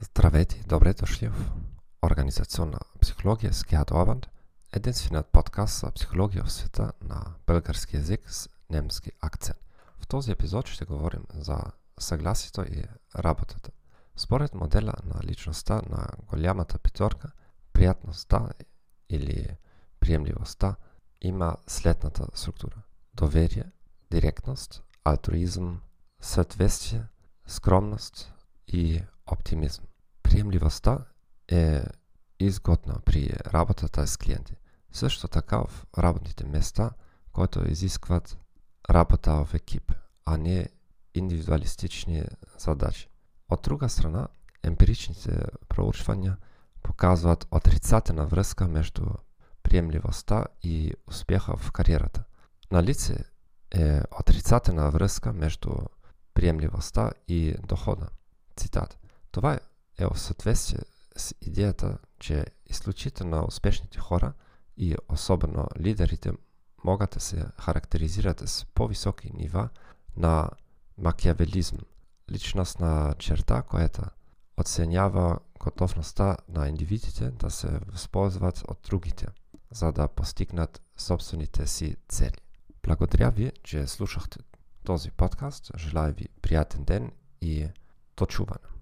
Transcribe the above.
Здравейте и добре дошли в Организационна психология с Герд Орбанд, единственият подкаст за психология в света на български язик с немски акцент. В този епизод ще говорим за съгласието и работата. Според модела на личността на голямата петорка, приятността или приемливостта има следната структура. Доверие, директност, алтруизъм, съответствие, скромност и оптимизъм. Приемливостта е изгодна при работата с клиенти. Също така в работните места, които изискват работа в екип, а не индивидуалистични задачи. От друга страна, емпиричните проучвания показват отрицателна връзка между приемливостта и успеха в кариерата. На лице е отрицателна връзка между приемливостта и дохода. Цитат. Това е в съответствие с идеята, че изключително успешните хора и особено лидерите могат да се характеризират с по-високи нива на макиавелизъм, личностна черта, която оценява готовността на индивидите да се възползват от другите, за да постигнат собствените си цели. Благодаря ви, че слушахте този подкаст. Желая ви приятен ден и до чуване.